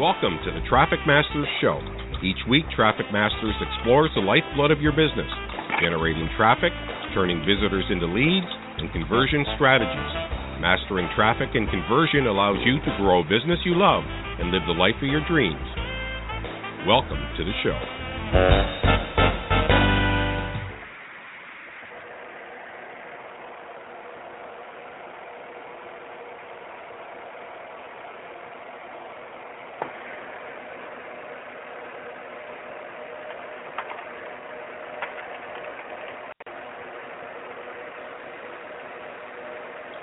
Welcome to the Traffic Masters Show. Each week, Traffic Masters explores the lifeblood of your business, generating traffic, turning visitors into leads, and conversion strategies. Mastering traffic and conversion allows you to grow a business you love and live the life of your dreams. Welcome to the show.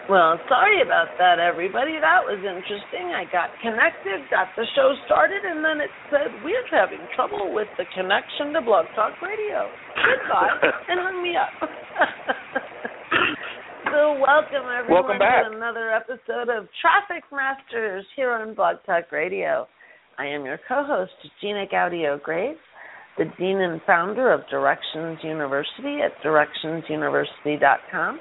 Well, sorry about that, everybody. That was interesting. I got connected, got the show started, and then it said we're having trouble with the connection to Blog Talk Radio. Goodbye, and hung me up. so, welcome everyone welcome to another episode of Traffic Masters here on Blog Talk Radio. I am your co-host, Gina Gaudio Graves, the dean and founder of Directions University at directionsuniversity.com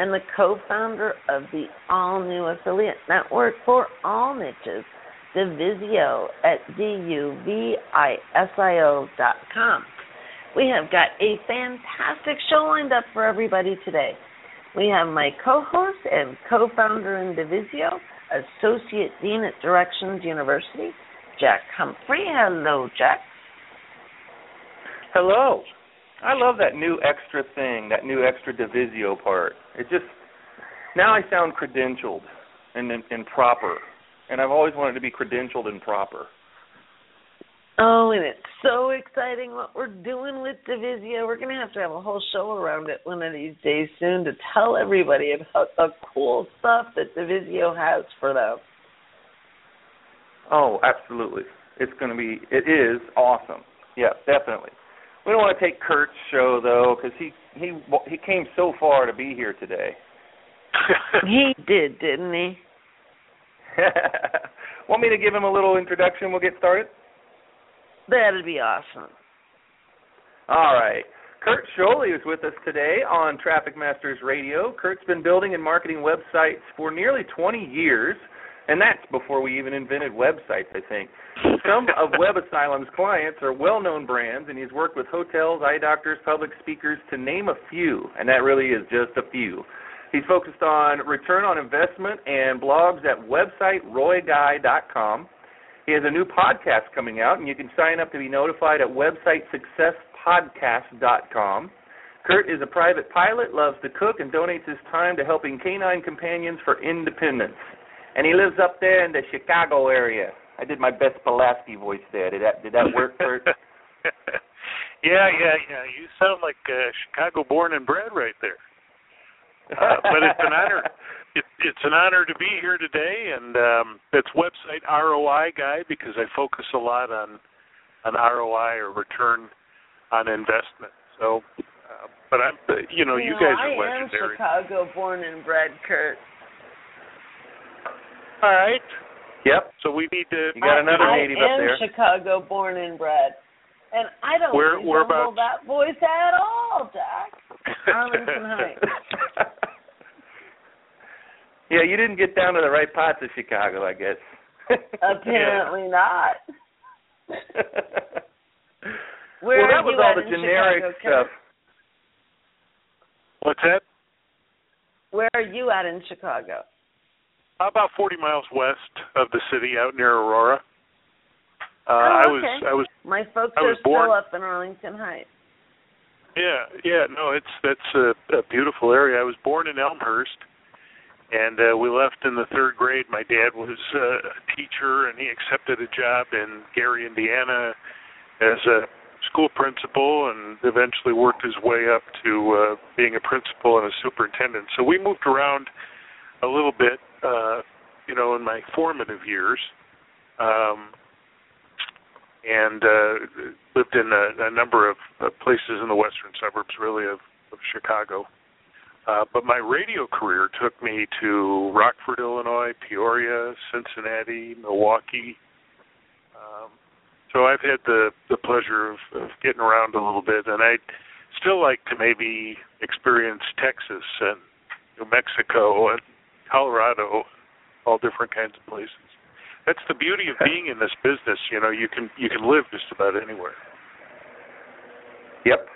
and the co-founder of the all-new affiliate network for all niches, Divisio at D-U-V-I-S-I-O dot com. We have got a fantastic show lined up for everybody today. We have my co-host and co-founder in Divisio, Associate Dean at Directions University, Jack Humphrey. Hello, Jack. Hello. I love that new extra thing, that new extra divisio part. It just now I sound credentialed and and proper, and I've always wanted to be credentialed and proper. Oh, and it's so exciting what we're doing with Divisio. We're going to have to have a whole show around it one of these days soon to tell everybody about the cool stuff that Divisio has for them. Oh, absolutely. It's going to be, it is awesome. Yeah, definitely. We don't want to take Kurt's show though, because he he he came so far to be here today. he did, didn't he? want me to give him a little introduction? We'll get started. That'd be awesome. All right. Kurt Scholle is with us today on Traffic Masters Radio. Kurt's been building and marketing websites for nearly 20 years, and that's before we even invented websites, I think. Some of Web Asylum's clients are well known brands, and he's worked with hotels, eye doctors, public speakers, to name a few, and that really is just a few. He's focused on return on investment and blogs at website royguy.com. He has a new podcast coming out, and you can sign up to be notified at websitesuccesspodcast.com. Kurt is a private pilot, loves to cook, and donates his time to helping canine companions for independence. And he lives up there in the Chicago area. I did my best Pulaski voice there. Did that did that work, for? yeah, yeah, yeah. You sound like uh, Chicago born and bred right there. Uh, but it's an honor. It, it's an honor to be here today, and um, it's website ROI guy because I focus a lot on on ROI or return on investment. So, uh, but I'm, you know, you, you guys know, are legendary. I am Chicago born and bred, Kurt. All right. Yep. So we need to. You got another I native up there. I am Chicago born and bred, and I don't Where- resemble whereabouts? that voice at all, Jack. Arlington Heights. yeah, you didn't get down to the right parts of Chicago, I guess. Apparently not. Where well, that was all the generic Chicago, stuff. What's that? Where are you at in Chicago? About 40 miles west of the city, out near Aurora. Uh, Oh, I was. I was, My folks I are born- still up in Arlington Heights. yeah, yeah. No, it's that's a, a beautiful area. I was born in Elmhurst, and uh, we left in the third grade. My dad was uh, a teacher, and he accepted a job in Gary, Indiana, as a school principal, and eventually worked his way up to uh, being a principal and a superintendent. So we moved around a little bit, uh, you know, in my formative years. Um, and uh, lived in a, a number of places in the western suburbs, really, of, of Chicago. Uh, but my radio career took me to Rockford, Illinois, Peoria, Cincinnati, Milwaukee. Um, so I've had the the pleasure of, of getting around a little bit, and I'd still like to maybe experience Texas and New Mexico and Colorado, all different kinds of places. that's the beauty of being in this business. You know, you can you can live just about anywhere. Yep.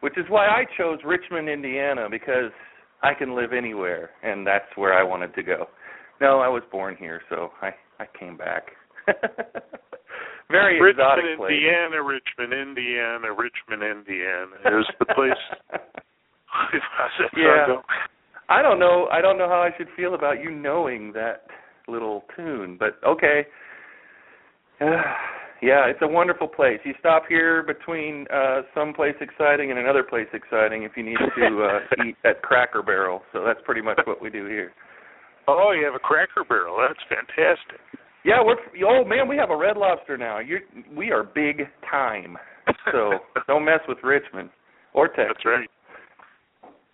Which is why I chose Richmond, Indiana, because I can live anywhere, and that's where I wanted to go. No, I was born here, so I I came back. Very Richmond, exotic place. Indiana, Richmond, Indiana, Richmond, Indiana is the place. yeah. I don't know. I don't know how I should feel about you knowing that little tune, but okay. Uh, yeah, it's a wonderful place. You stop here between uh some place exciting and another place exciting if you need to uh eat at Cracker Barrel. So that's pretty much what we do here. Oh, you have a Cracker Barrel. That's fantastic. Yeah, we're oh man, we have a Red Lobster now. You we are big time. So don't mess with Richmond or Texas. That's right.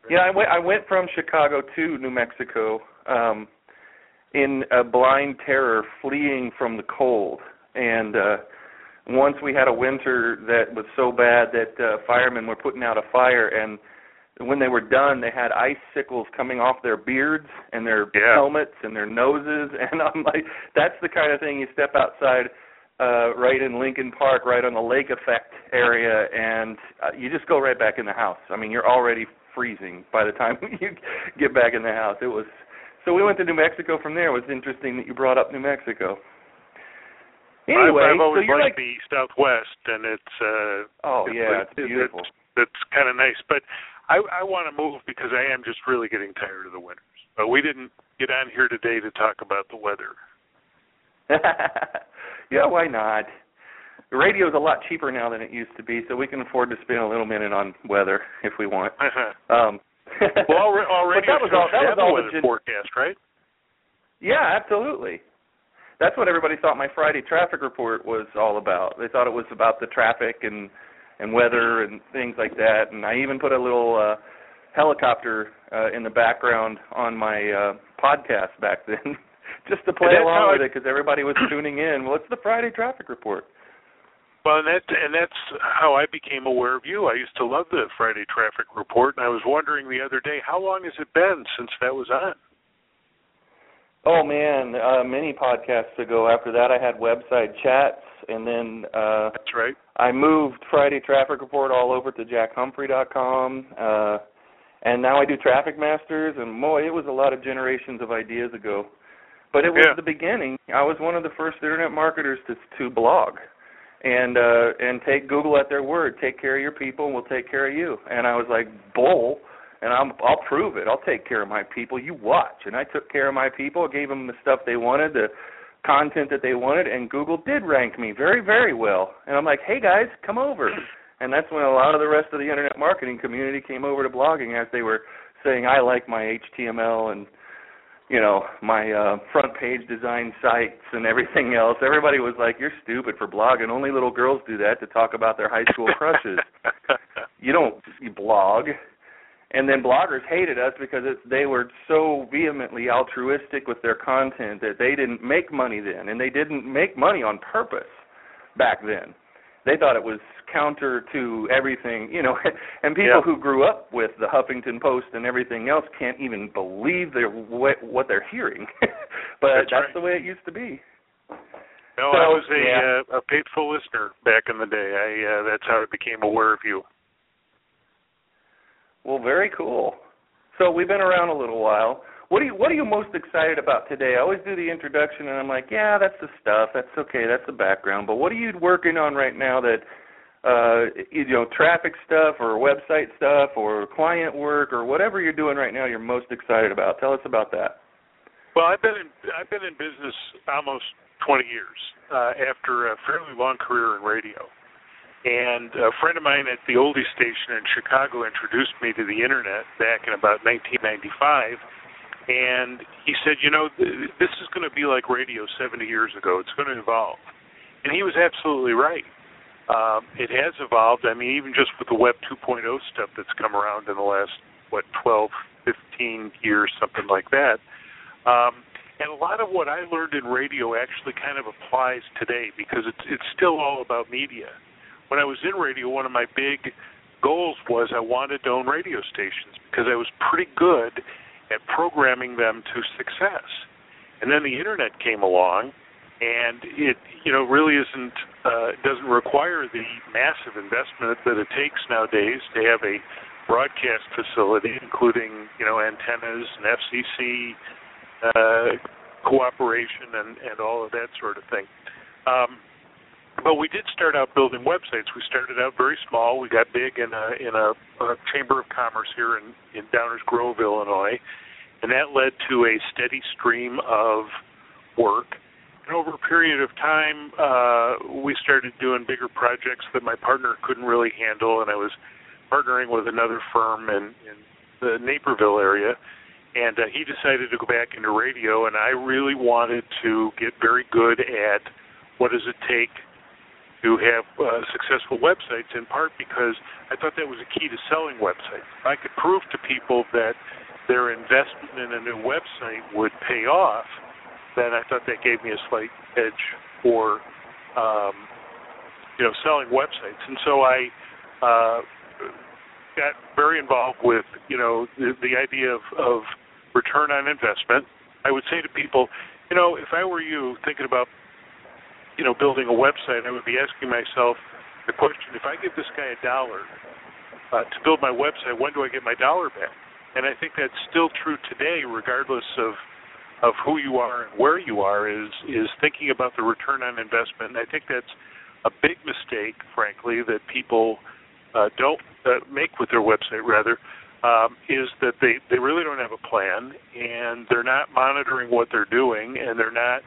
Yeah, I went I went from Chicago to New Mexico um in a blind terror fleeing from the cold. And uh once we had a winter that was so bad that uh firemen were putting out a fire and when they were done they had icicles coming off their beards and their yeah. helmets and their noses and I'm like that's the kind of thing you step outside uh right in Lincoln Park right on the lake effect area and uh, you just go right back in the house. I mean you're already freezing by the time you get back in the house. It was so we went to New Mexico from there. It was interesting that you brought up New Mexico. Anyway, I've, I've always so liked like the Southwest, and it's uh, oh yeah, it's it's, beautiful. That's kind of nice, but I I want to move because I am just really getting tired of the winters. But we didn't get on here today to talk about the weather. yeah, why not? The radio is a lot cheaper now than it used to be, so we can afford to spend a little minute on weather if we want. Um, well, but that was all. That was all the weather gen- forecast, right? Yeah, absolutely. That's what everybody thought my Friday traffic report was all about. They thought it was about the traffic and and weather and things like that. And I even put a little uh helicopter uh in the background on my uh podcast back then just to play along with it because everybody was tuning in. Well, it's the Friday traffic report. Well, and that and that's how I became aware of you. I used to love the Friday traffic report, and I was wondering the other day, how long has it been since that was on? Oh man, uh many podcasts ago after that I had website chats and then uh That's right. I moved Friday Traffic Report all over to jackhumphrey.com, uh, and now I do Traffic Masters. And boy, it was a lot of generations of ideas ago, but it was Yeah. the beginning. I was one of the first internet marketers to to blog, and uh, and take Google at their word. Take care of your people, and we'll take care of you. And I was like, bull. And I'm, I'll prove it. I'll take care of my people. You watch. And I took care of my people. Gave them the stuff they wanted, the content that they wanted, and Google did rank me very, very well. And I'm like, hey guys, come over. And that's when a lot of the rest of the internet marketing community came over to blogging as they were saying, I like my HTML and you know my uh front page design sites and everything else everybody was like you're stupid for blogging. Only little girls do that to talk about their high school crushes. You don't you blog. And then bloggers hated us because it's, they were so vehemently altruistic with their content that they didn't make money then and they didn't make money on purpose back then. They thought it was counter to everything you know and people Yeah. who grew up with the huffington post and everything else can't even believe their what, what they're hearing but That's that's right. the way it used to be No, So, I was a yeah. uh, a faithful listener back in the day. I uh, that's how I became aware of you. Well, very cool. So we've been around a little while. What are you What are you most excited about today? I always do the introduction, and I'm like, yeah, that's the stuff. That's okay. That's the background. But what are you working on right now that, uh, you know, traffic stuff or website stuff or client work or whatever you're doing right now, you're most excited about? Tell us about that. Well, I've been in I've been in business almost 20 years uh, after a fairly long career in radio. And a friend of mine at the oldie station in Chicago introduced me to the internet back in about 1995. And he said, you know, th- this is going to be like radio 70 years ago. It's going to evolve. And he was absolutely right. Um, it has evolved. I mean, even just with the Web 2.0 stuff that's come around in the last, what, 12, 15 years, something like that. Um, and a lot of what I learned in radio actually kind of applies today because it's it's still all about media. When I was in radio, one of my big goals was I wanted to own radio stations because I was pretty good at programming them to success. And then the internet came along, and it you know really isn't uh, doesn't require the massive investment that it takes nowadays to have a broadcast facility, including you know antennas and FCC uh, cooperation and and all of that sort of thing. Um, but we did start out building websites. We started out very small. We got big in a in a, a chamber of commerce here in in Downers Grove, Illinois, and that led to a steady stream of work over a period of time, uh, we started doing bigger projects that my partner couldn't really handle, and I was partnering with another firm in, in the Naperville area. And uh, he decided to go back into radio, and I really wanted to get very good at what does it take to have uh, successful websites, in part because I thought that was a key to selling websites. If I could prove to people that their investment in a new website would pay off, then I thought that gave me a slight edge for um, you know selling websites, and so I uh, got very involved with you know the, the idea of, of return on investment. I would say to people, you know, if I were you thinking about you know building a website, I would be asking myself the question: If I give this guy a dollar uh, to build my website, when do I get my dollar back? And I think that's still true today, regardless of of who you are and where you are is is thinking about the return on investment. And I think that's a big mistake, frankly, that people uh, don't uh, make with their website. Rather, um, is that they they really don't have a plan and they're not monitoring what they're doing and they're not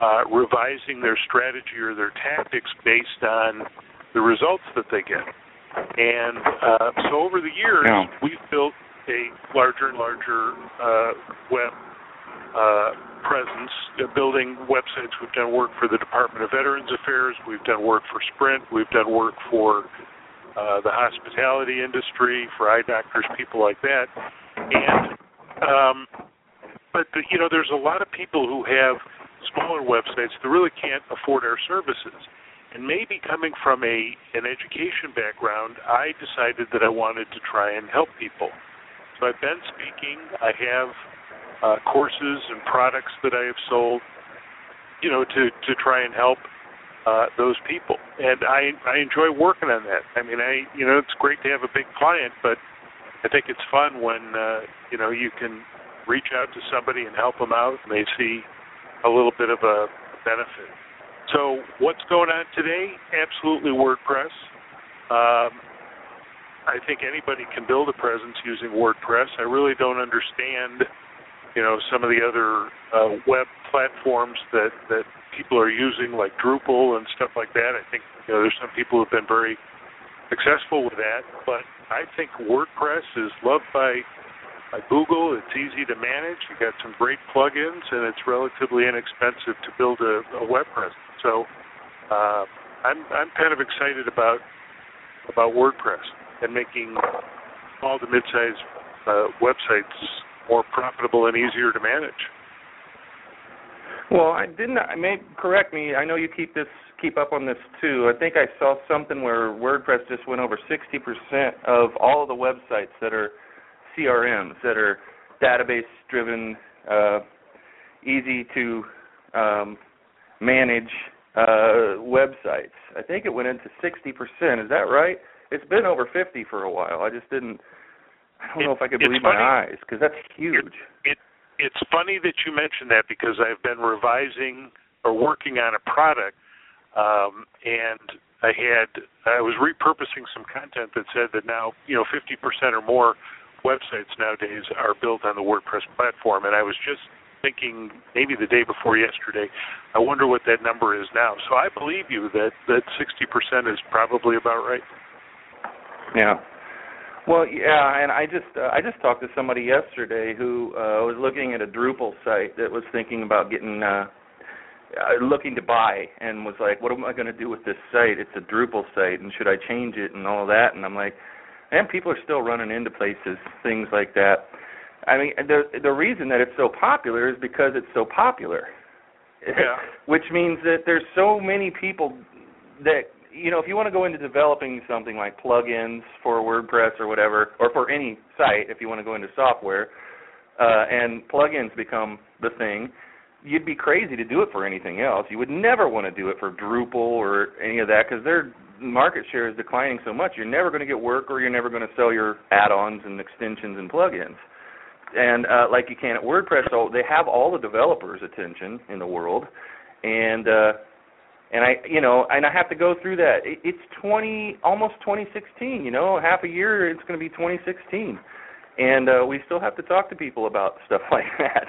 uh, revising their strategy or their tactics based on the results that they get. And uh, so over the years, yeah. we've built a larger and larger uh, web uh, presence, uh, building websites. We've done work for the Department of Veterans Affairs. We've done work for Sprint. We've done work for uh, the hospitality industry, for eye doctors, people like that. And um, but the, you know, there's a lot of people who have smaller websites that really can't afford our services. And maybe coming from a an education background, I decided that I wanted to try and help people. So I've been speaking. I have uh, courses and products that I have sold, you know, to to try and help uh, those people. And I I enjoy working on that. I mean, I you know, it's great to have a big client, but I think it's fun when uh, you know you can reach out to somebody and help them out, and they see a little bit of a benefit. So what's going on today? Absolutely WordPress. Um, I think anybody can build a presence using WordPress. I really don't understand you know some of the other uh, web platforms that that people are using, like Drupal and stuff like that. I think you know there's some people who've been very successful with that, but I think WordPress is loved by by Google. It's easy to manage. You got some great plugins, and it's relatively inexpensive to build a, a web presence. So uh, I'm I'm kind of excited about about WordPress and making small to mid-sized uh, websites more profitable and easier to manage. Well, I didn't. I may correct me. I know you keep this keep up on this too. I think I saw something where WordPress just went over 60% of all of the websites that are CRMs that are database driven, uh, easy to um, manage uh, websites. I think it went into 60%. Is that right? It's been over 50 for a while. I just didn't I don't it, know if I could believe funny. my eyes because that's huge. It, it it's funny that you mentioned that because I've been revising or working on a product, um, and I had I was repurposing some content that said that now you know 50% or more websites nowadays are built on the WordPress platform, and I was just thinking maybe the day before yesterday. I wonder what that number is now. So I believe you that that 60% is probably about right. Yeah, well, yeah, and I just uh, I just talked to somebody yesterday who uh, was looking at a Drupal site that was thinking about getting uh, uh, looking to buy and was like, "What am I going to do with this site? It's a Drupal site, and should I change it and all that?" And I'm like, "And people are still running into places, things like that." I mean, the the reason that it's so popular is because it's so popular. Yeah. Which means that there's so many people that you know, if you want to go into developing something like plugins for WordPress or whatever, or for any site, if you want to go into software, uh, and plugins become the thing, you'd be crazy to do it for anything else. You would never want to do it for Drupal or any of that because their market share is declining so much. You're never going to get work, or you're never going to sell your add-ons and extensions and plugins. And uh, like you can at WordPress, so they have all the developers' attention in the world, and uh, and I, you know, and I have to go through that. It's 20, almost 2016. You know, half a year, it's going to be 2016 and uh, we still have to talk to people about stuff like that,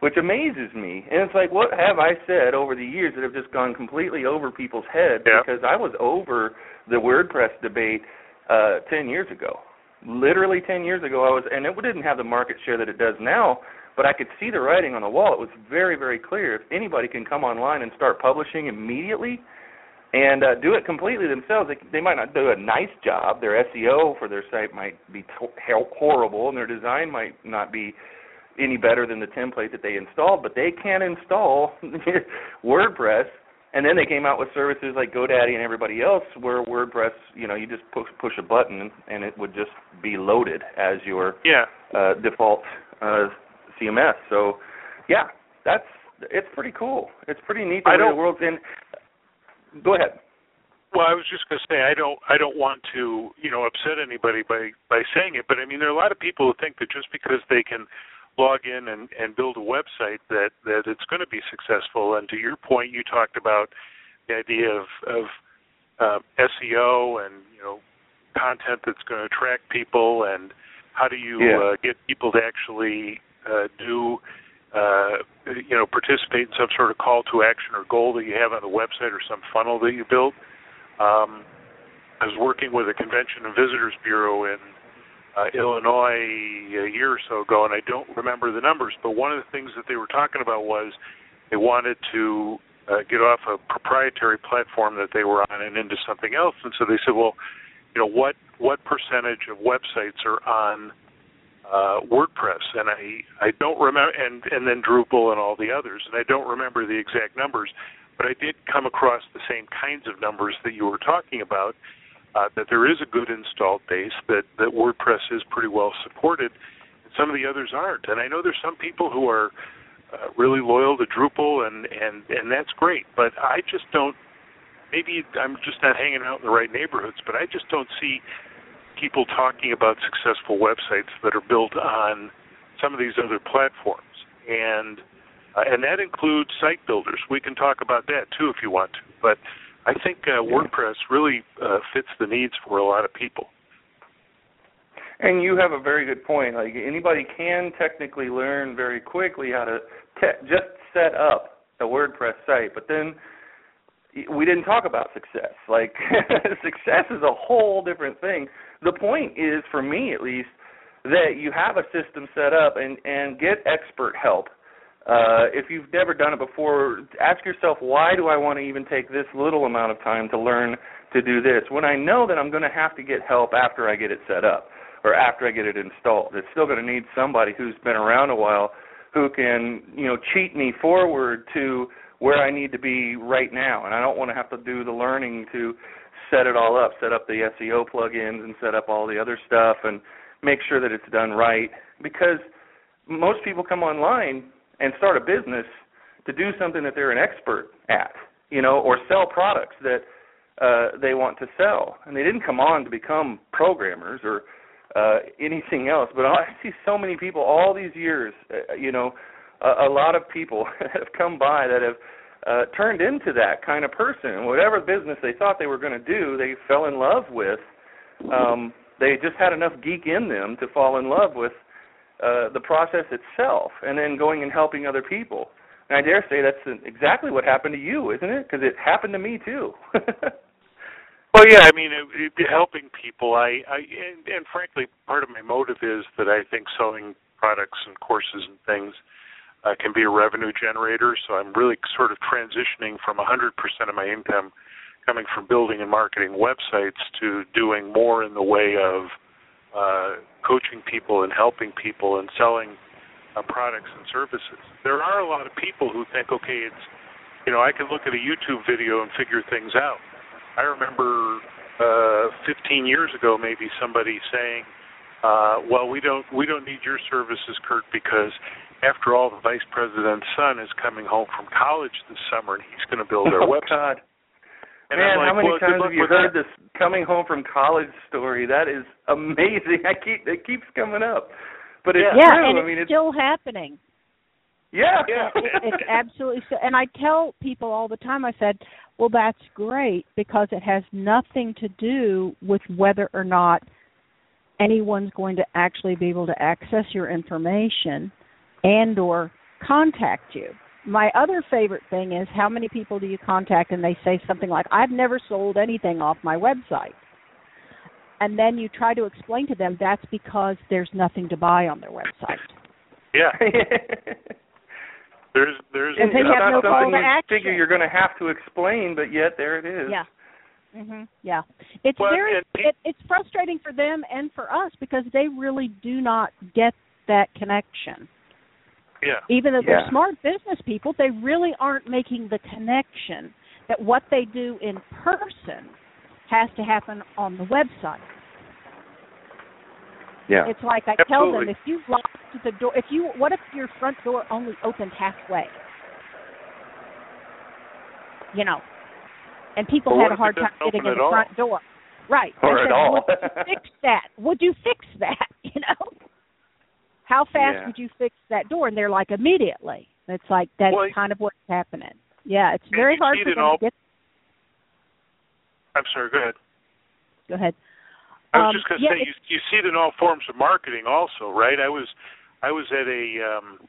which amazes me. And it's like, what have I said over the years that have just gone completely over people's heads? Yeah. Because I was over the WordPress debate uh, ten years ago. Literally ten years ago, I was, and it didn't have the market share that it does now. But I could see the writing on the wall. It was very, very clear. If anybody can come online and start publishing immediately, and uh, do it completely themselves. They, they might not do a nice job. Their SEO for their site might be to- horrible, and their design might not be any better than the template that they installed. But they can install WordPress, and then they came out with services like GoDaddy and everybody else, where WordPress, you know, you just push push a button and it would just be loaded as your yeah. uh, default uh, CMS. So, yeah, that's it's pretty cool. It's pretty neat the I way don't, the world's in go ahead. Well, I was just going to say I don't I don't want to you know upset anybody by by saying it, but I mean there are a lot of people who think that just because they can log in and and build a website that that it's going to be successful. And to your point, you talked about the idea of of uh, SEO and you know content that's going to attract people and how do you yeah. uh, get people to actually uh, do uh, you know, participate in some sort of call to action or goal that you have on the website or some funnel that you build. Um, I was working with a convention and visitors bureau in uh, Illinois a year or so ago, and I don't remember the numbers, but one of the things that they were talking about was they wanted to uh, get off a proprietary platform that they were on and into something else, and so they said, well, you know, what what percentage of websites are on uh, WordPress, and I I don't remember, and and then Drupal and all the others, and I don't remember the exact numbers, but I did come across the same kinds of numbers that you were talking about. Uh, that there is a good installed base, that that WordPress is pretty well supported, and some of the others aren't. And I know there's some people who are uh, really loyal to Drupal, and and and that's great. But I just don't. Maybe I'm just not hanging out in the right neighborhoods, but I just don't see people talking about successful websites that are built on some of these other platforms, and uh, and that includes site builders. We can talk about that too if you want to, but I think uh, WordPress really uh, fits the needs for a lot of people. And you have a very good point. Like anybody can technically learn very quickly how to te- just set up a WordPress site, but then we didn't talk about success. Like success is a whole different thing. The point is, for me at least, that you have a system set up and and get expert help. Uh, if you've never done it before, ask yourself why do I want to even take this little amount of time to learn to do this when I know that I'm going to have to get help after I get it set up or after I get it installed. It's still going to need somebody who's been around a while who can, you know, cheat me forward to where I need to be right now, and I don't want to have to do the learning to set it all up, set up the SEO plugins and set up all the other stuff and make sure that it's done right because most people come online and start a business to do something that they're an expert at, you know, or sell products that uh, they want to sell. And they didn't come on to become programmers or uh, anything else. But I see so many people all these years, uh, you know, a, a lot of people have come by that have uh, turned into that kind of person. Whatever business they thought they were going to do, they fell in love with. Um, they just had enough geek in them to fall in love with uh, the process itself, and then going and helping other people. And I dare say that's exactly what happened to you, isn't it? Because it happened to me too. well, yeah, I mean, it, it, helping people. I, I and, and frankly, part of my motive is that I think selling products and courses and things uh, can be a revenue generator. So I'm really sort of transitioning from 100% of my income coming from building and marketing websites to doing more in the way of uh, coaching people and helping people and selling uh, products and services. There are a lot of people who think, okay, it's you know I can look at a YouTube video and figure things out. I remember uh, 15 years ago, maybe somebody saying, uh, "Well, we don't we don't need your services, Kurt, because after all, the vice president's son is coming home from college this summer, and he's going to build our oh, website. God. And Man, like, how many well, times have you heard that. this coming home from college story? That is amazing. I keep it keeps coming up, but it's yeah, true. and I it's mean, it's still happening. yeah, Yeah. it, it's absolutely so. And I tell people all the time. I said, "Well, that's great because it has nothing to do with whether or not anyone's going to actually be able to access your information and or contact you." My other favorite thing is how many people do you contact and they say something like, "I've never sold anything off my website." And then you try to explain to them that's because there's nothing to buy on their website. Yeah, there's there's And they it's have not no call something to you action. figure you're going to have to explain, but yet there it is. Yeah. Mhm. Yeah. It's Well, very and pe- it, it's frustrating for them and for us because they really do not get that connection. Yeah. Even though Yeah. they're smart business people, they really aren't making the connection that what they do in person has to happen on the website. Yeah. It's like I tell them if you locked the door if you what if your front door only opened halfway? You know. And people Or had a hard time getting in the all? front door. Right. Or I at said, all. Would you fix that? Would you fix that? You know? How fast Yeah. would you fix that door? And they're like immediately. It's like that's Well, kind of what's happening. Yeah, it's very hard for them all- to get I'm sorry. Go ahead. go ahead. I was Um, just going to yeah, say you you see it in all forms of marketing also, right? I was I was at a um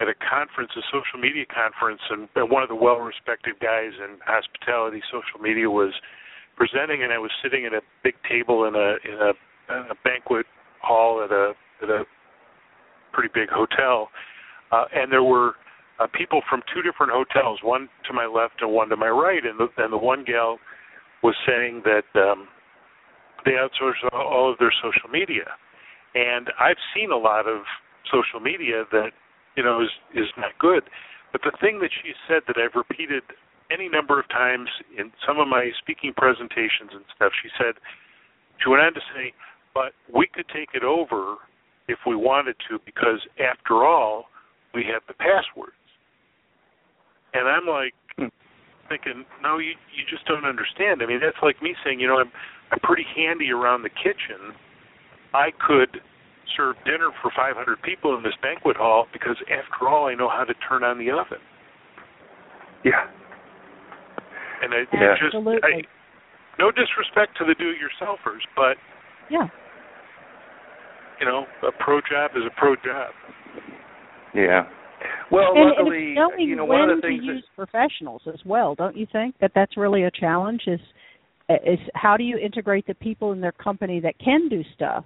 at a conference, a social media conference, and, and one of the well-respected guys in hospitality social media was presenting, and I was sitting at a big table in a in a, in a banquet hall at a at a pretty big hotel, uh, and there were uh, people from two different hotels, one to my left and one to my right, and the and the one gal was saying that um, they outsource all of their social media, and I've seen a lot of social media that you know is is not good. But the thing that she said that I've repeated any number of times in some of my speaking presentations and stuff, she said she went on to say, "But we could take it over if we wanted to, because after all, we have the passwords." And I'm like hmm. thinking, no, you you just don't understand. I mean, that's like me saying, you know, I'm I'm pretty handy around the kitchen. I could serve dinner for 500 people in this banquet hall because, after all, I know how to turn on the oven. Yeah. And I Yeah. just, Absolutely. I, no disrespect to the do-it-yourselfers, but Yeah. You know, a pro job is a pro job. Yeah. Well, and, luckily, and it's you know, one of the things to things use professionals as well, don't you think that that's really a challenge? Is is how do you integrate the people in their company that can do stuff,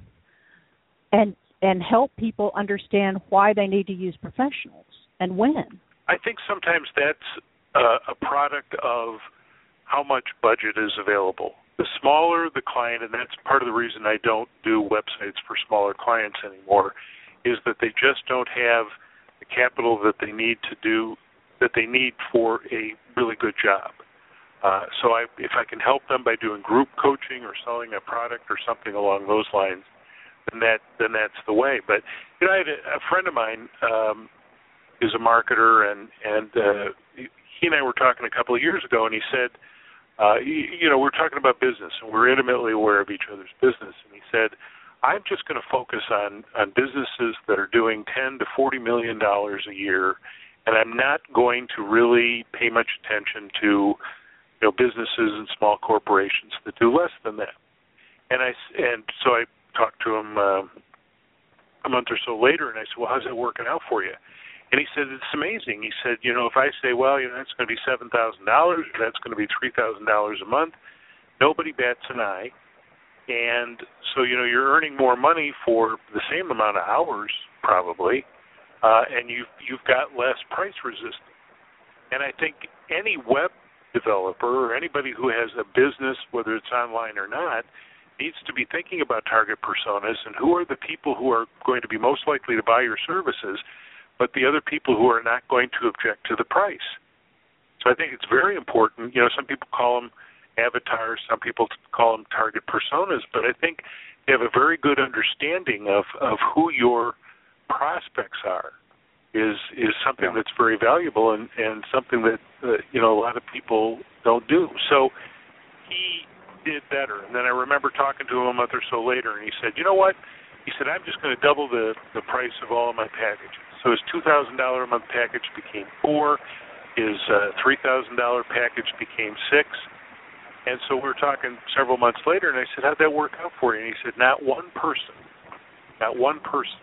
and and help people understand why they need to use professionals and when. I think sometimes that's uh, a product of how much budget is available. The smaller the client, and that's part of the reason I don't do websites for smaller clients anymore, is that they just don't have the capital that they need to do that they need for a really good job. Uh, so I, if I can help them by doing group coaching or selling a product or something along those lines, then that then that's the way. But you know, I had a, a friend of mine um, is a marketer, and and uh, he and I were talking a couple of years ago, and he said, uh, you, you know, we're talking about business, and we're intimately aware of each other's business, and he said, I'm just going to focus on on businesses that are doing ten to forty million dollars a year, and I'm not going to really pay much attention to you know businesses and small corporations that do less than that. And I and so I talked to him uh, a month or so later, and I said, well, how's that working out for you? And he said, it's amazing. He said, you know, if I say, well, you know, that's going to be seven thousand dollars, that's going to be three thousand dollars a month, nobody bats an eye. And so, you know, you're earning more money for the same amount of hours, probably, uh, and you've you've got less price resistance. And I think any web developer or anybody who has a business, whether it's online or not, needs to be thinking about target personas and who are the people who are going to be most likely to buy your services, but the other people who are not going to object to the price. So I think it's very important. You know, some people call them avatars, some people call them target personas, but I think they have a very good understanding of of who your prospects are. is is something that's very valuable and and something that uh, you know a lot of people don't do. So he did better. And then I remember talking to him a month or so later, and he said, "You know what?" He said, "I'm just going to double the the price of all of my packages." So his two thousand dollar a month package became four. His uh, three thousand dollar package became six. And so we were talking several months later, and I said, "How'd that work out for you?" And he said, "Not one person, not one person,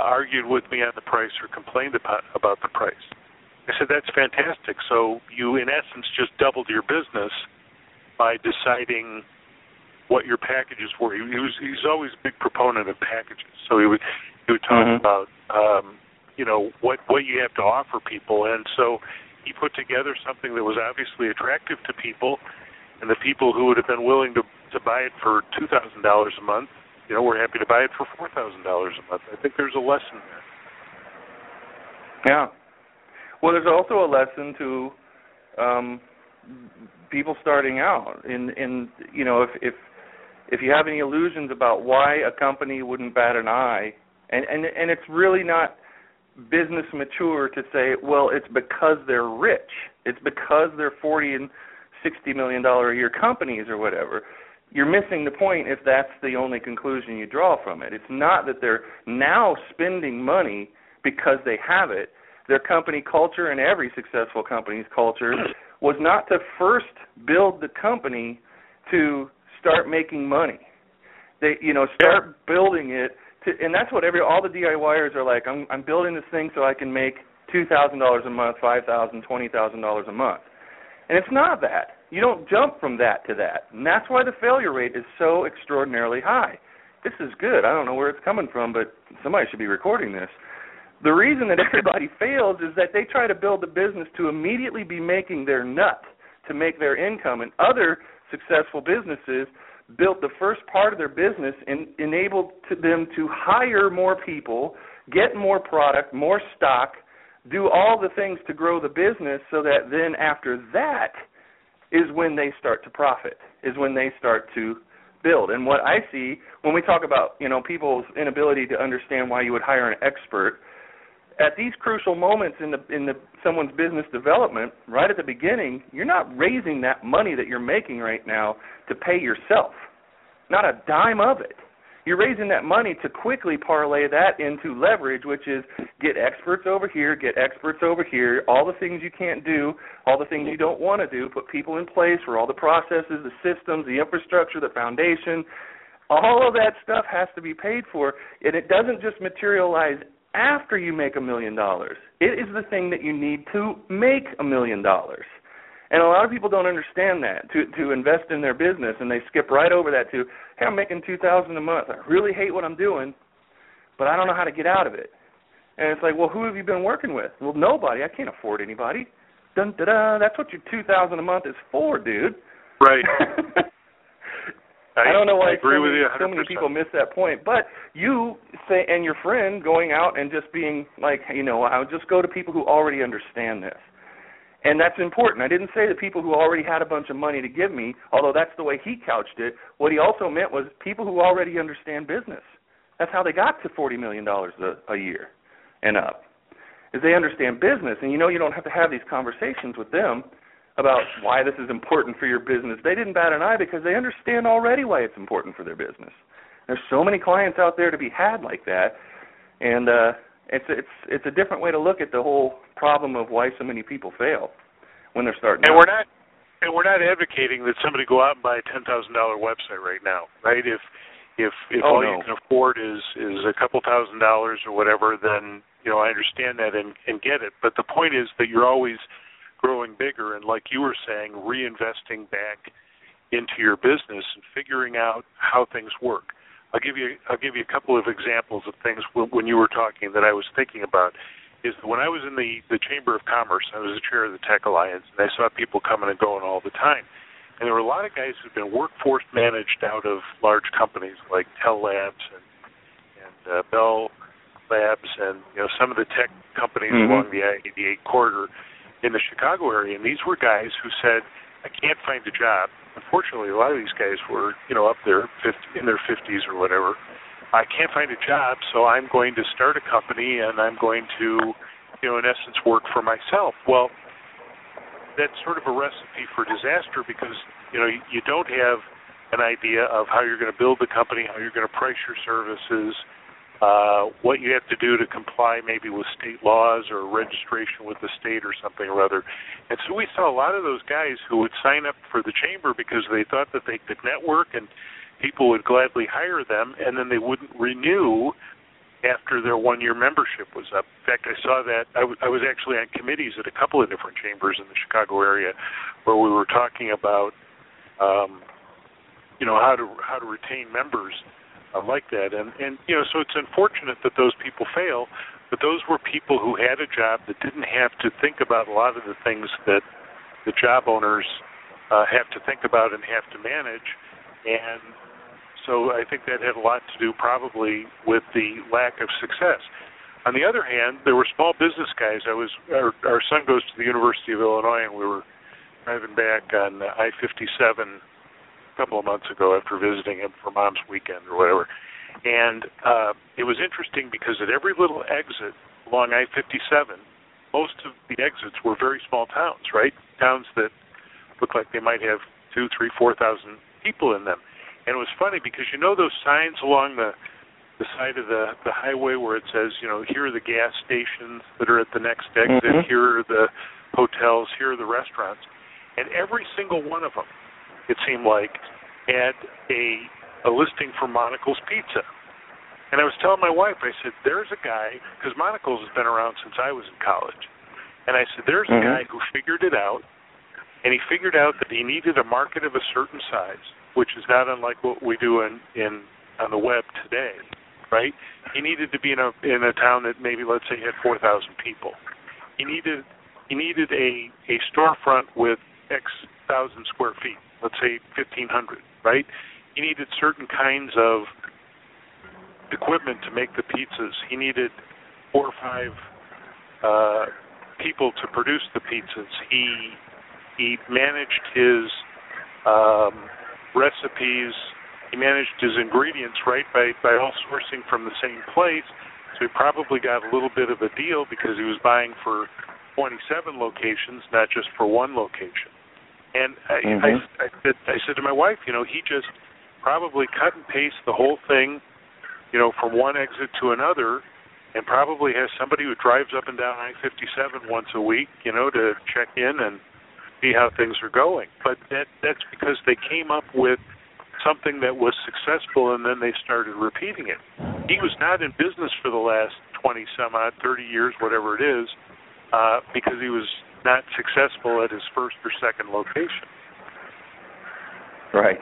argued with me on the price or complained about about the price." I said, "That's fantastic. So you, in essence, just doubled your business by deciding what your packages were. He, he was he's always a big proponent of packages. So he would he would talk Mhm. about um, you know what what you have to offer people, and so he put together something that was obviously attractive to people, and the people who would have been willing to to buy it for two thousand dollars a month, you know, were happy to buy it for four thousand dollars a month. I think there's a lesson there. Yeah. Well, there's also a lesson to um, people starting out. In in you know, if if if you have any illusions about why a company wouldn't bat an eye, and and and it's really not business mature to say, well, it's because they're rich. It's because they're forty and sixty million dollar a year companies or whatever. You're missing the point if that's the only conclusion you draw from it. It's not that they're now spending money because they have it. Their company culture and every successful company's culture was not to first build the company to start making money. They, you know, start building it to, and that's what every all the DIYers are like. I'm I'm building this thing so I can make two thousand dollars a month, five thousand, twenty thousand dollars a month, and it's not that. You don't jump from that to that, and that's why the failure rate is so extraordinarily high. This is good. I don't know where it's coming from, but somebody should be recording this. The reason that everybody fails is that they try to build a business to immediately be making their nut to make their income, and other successful businesses built the first part of their business and enabled to them to hire more people, get more product, more stock, do all the things to grow the business so that then after that is when they start to profit, is when they start to build. And what I see when we talk about, you know, people's inability to understand why you would hire an expert, at these crucial moments in the in the someone's business development, right at the beginning, you're not raising that money that you're making right now to pay yourself. Not a dime of it. You're raising that money to quickly parlay that into leverage, which is get experts over here, get experts over here, all the things you can't do, all the things you don't want to do, put people in place for all the processes, the systems, the infrastructure, the foundation. All of that stuff has to be paid for, and it doesn't just materialize after you make a million dollars. It is the thing that you need to make a million dollars. And a lot of people don't understand that to to invest in their business, and they skip right over that to, hey, I'm making two thousand a month. I really hate what I'm doing, but I don't know how to get out of it. And it's like, well, who have you been working with? Well, nobody. I can't afford anybody. Dun da da. That's what your two thousand a month is for, dude. Right. I, don't know why I agree so, with many, you so many people miss that point. But you say, and your friend going out and just being like, you know, I'll just go to people who already understand this. And that's important. I didn't say the people who already had a bunch of money to give me, although that's the way he couched it. What he also meant was people who already understand business. That's how they got to forty million dollars a, a year and up. Is they understand business, and you know you don't have to have these conversations with them about why this is important for your business. They didn't bat an eye because they understand already why it's important for their business. There's so many clients out there to be had like that, and uh, it's it's it's a different way to look at the whole problem of why so many people fail when they're starting. And out. we're not and we're not advocating that somebody go out and buy a ten thousand dollar website right now, right? If if if Oh, all no. you can afford is is a couple thousand dollars or whatever, then you know I understand that and and get it. But the point is that you're always growing bigger, and like you were saying, reinvesting back into your business and figuring out how things work. I'll give you I'll give you a couple of examples of things when, when you were talking that I was thinking about. Is when I was in the the Chamber of Commerce, I was the chair of the Tech Alliance, and I saw people coming and going all the time. And there were a lot of guys who've been workforce managed out of large companies like Tellabs and and uh, Bell Labs and you know some of the tech companies Mhm. along the I-88 corridor in the Chicago area. And these were guys who said, "I can't find a job." Unfortunately, a lot of these guys were you know up there 50, in their 50s or whatever, I can't find a job, so I'm going to start a company and I'm going to, you know, in essence, work for myself. Well, that's sort of a recipe for disaster because you know you don't have an idea of how you're going to build the company, how you're going to price your services, uh, what you have to do to comply maybe with state laws or registration with the state or something or other. And so we saw a lot of those guys who would sign up for the chamber because they thought that they could network and people would gladly hire them, and then they wouldn't renew after their one year membership was up. In fact, I saw that I, w- I was actually on committees at a couple of different chambers in the Chicago area where we were talking about um you know how to how to retain members uh, like that and and you know so it's unfortunate that those people fail but those were people who had a job that didn't have to think about a lot of the things that the job owners uh, have to think about and have to manage and so I think that had a lot to do probably with the lack of success. On the other hand, there were small business guys. I was our, our son goes to the University of Illinois, and we were driving back on I-57 a couple of months ago after visiting him for Mom's weekend or whatever. And uh, it was interesting because at every little exit along I-57, most of the exits were very small towns, right? Towns that looked like they might have two, three, four thousand people in them. And it was funny because you know those signs along the the side of the the highway where it says, you know, here are the gas stations that are at the next exit, mm-hmm. here are the hotels, here are the restaurants. And every single one of them, it seemed like, had a a listing for Monical's Pizza. And I was telling my wife, I said, there's a guy, because Monical's has been around since I was in college. And I said, there's mm-hmm. a guy who figured it out, and he figured out that he needed a market of a certain size which is not unlike what we do in in on the web today, right? He needed to be in a in a town that maybe let's say had 4,000 people. He needed he needed a a storefront with X thousand square feet, let's say 1,500, right? He needed certain kinds of equipment to make the pizzas. He needed four or five uh, people to produce the pizzas. He he managed his um, recipes. He managed his ingredients right by by all sourcing from the same place. So he probably got a little bit of a deal because he was buying for 27 locations, not just for one location. And I, mm-hmm. I, I, said, I said to my wife, you know, he just probably cut and paste the whole thing, you know, from one exit to another, and probably has somebody who drives up and down I-57 once a week, you know, to check in and see how things are going. But that that's because they came up with something that was successful and then they started repeating it. He was not in business for the last 20 some odd 30 years whatever it is uh because he was not successful at his first or second location. Right.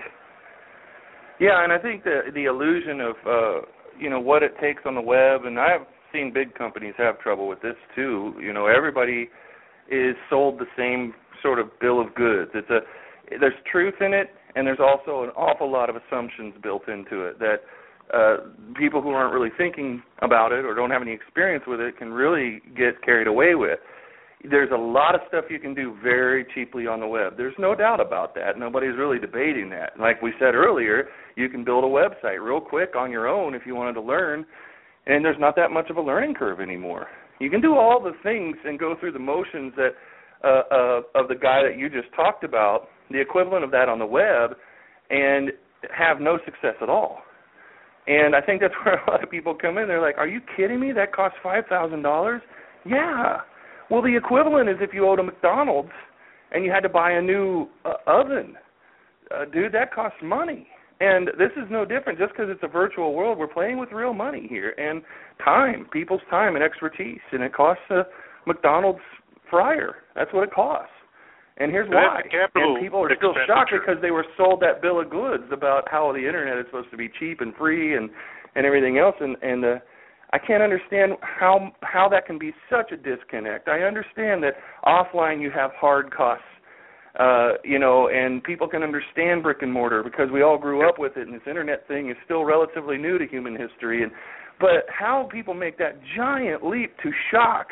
Yeah, and I think the the illusion of uh you know what it takes on the web and I've seen big companies have trouble with this too. You know, everybody is sold the same sort of bill of goods. It's a there's truth in it, and there's also an awful lot of assumptions built into it that uh, people who aren't really thinking about it or don't have any experience with it can really get carried away with. There's a lot of stuff you can do very cheaply on the web. There's no doubt about that. Nobody's really debating that. Like we said earlier, you can build a website real quick on your own if you wanted to learn, and there's not that much of a learning curve anymore. You can do all the things and go through the motions that uh, uh, of the guy that you just talked about, the equivalent of that on the web, and have no success at all. And I think that's where a lot of people come in. They're like, "Are you kidding me? That costs five thousand dollars?" Yeah. Well, the equivalent is if you owed a McDonald's and you had to buy a new uh, oven. Uh, dude, that costs money. And this is no different. Just because it's a virtual world, we're playing with real money here and time, people's time and expertise, and it costs a McDonald's fryer. That's what it costs. And here's why. And people are still shocked because they were sold that bill of goods about how the internet is supposed to be cheap and free and and everything else and and uh I can't understand how how that can be such a disconnect. I understand that offline you have hard costs uh, you know, and people can understand brick and mortar because we all grew up with it, and this internet thing is still relatively new to human history. And but how people make that giant leap to shock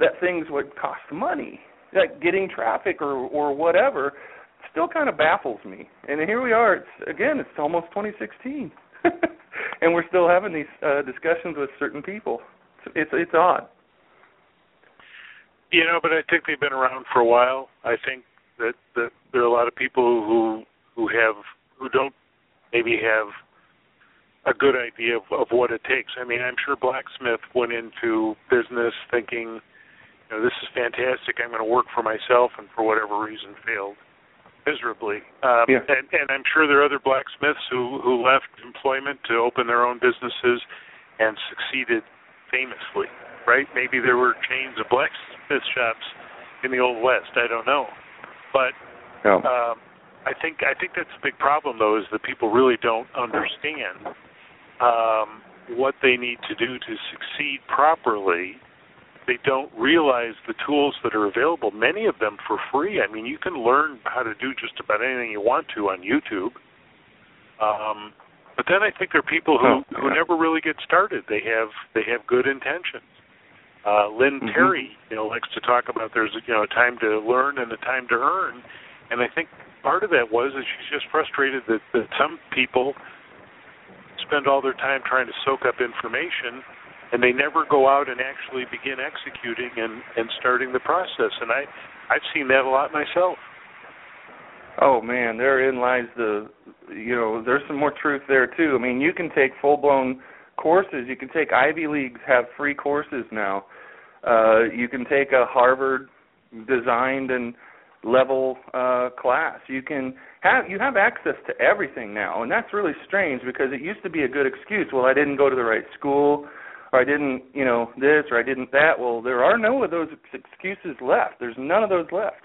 that things would cost money, like getting traffic or or whatever, still kind of baffles me. And here we are. It's again, it's almost 2016, and we're still having these uh, discussions with certain people. It's, it's it's odd. You know, but I think they've been around for a while. I think that that there are a lot of people who who have who don't maybe have a good idea of, of what it takes. I mean, I'm sure Blacksmith went into business thinking, you know, this is fantastic. I'm going to work for myself, and for whatever reason, failed miserably. Um, yeah. and, and I'm sure there are other blacksmiths who who left employment to open their own businesses and succeeded famously. Right? Maybe there were chains of blacksmith shops in the old west. I don't know, but. No. Um, I think I think that's a big problem though is that people really don't understand um, what they need to do to succeed properly. They don't realize the tools that are available, many of them for free. I mean, you can learn how to do just about anything you want to on YouTube. Um, but then I think there are people who, Oh, yeah. who never really get started. They have they have good intentions. Uh, Lynn Mhm. Terry, you know, likes to talk about there's you know a time to learn and a time to earn, and I think part of that was that she's just frustrated that, that some people spend all their time trying to soak up information and they never go out and actually begin executing and, and starting the process. And I, I've seen that a lot myself. Oh man, therein lies the you know, there's some more truth there too. I mean, you can take full blown courses. You can take Ivy Leagues have free courses now. Uh you can take a Harvard designed and level uh class. You can have you have access to everything now, and that's really strange because it used to be a good excuse. Well, I didn't go to the right school, or I didn't, you know, this or I didn't that. Well, there are no of those excuses left. There's none of those left.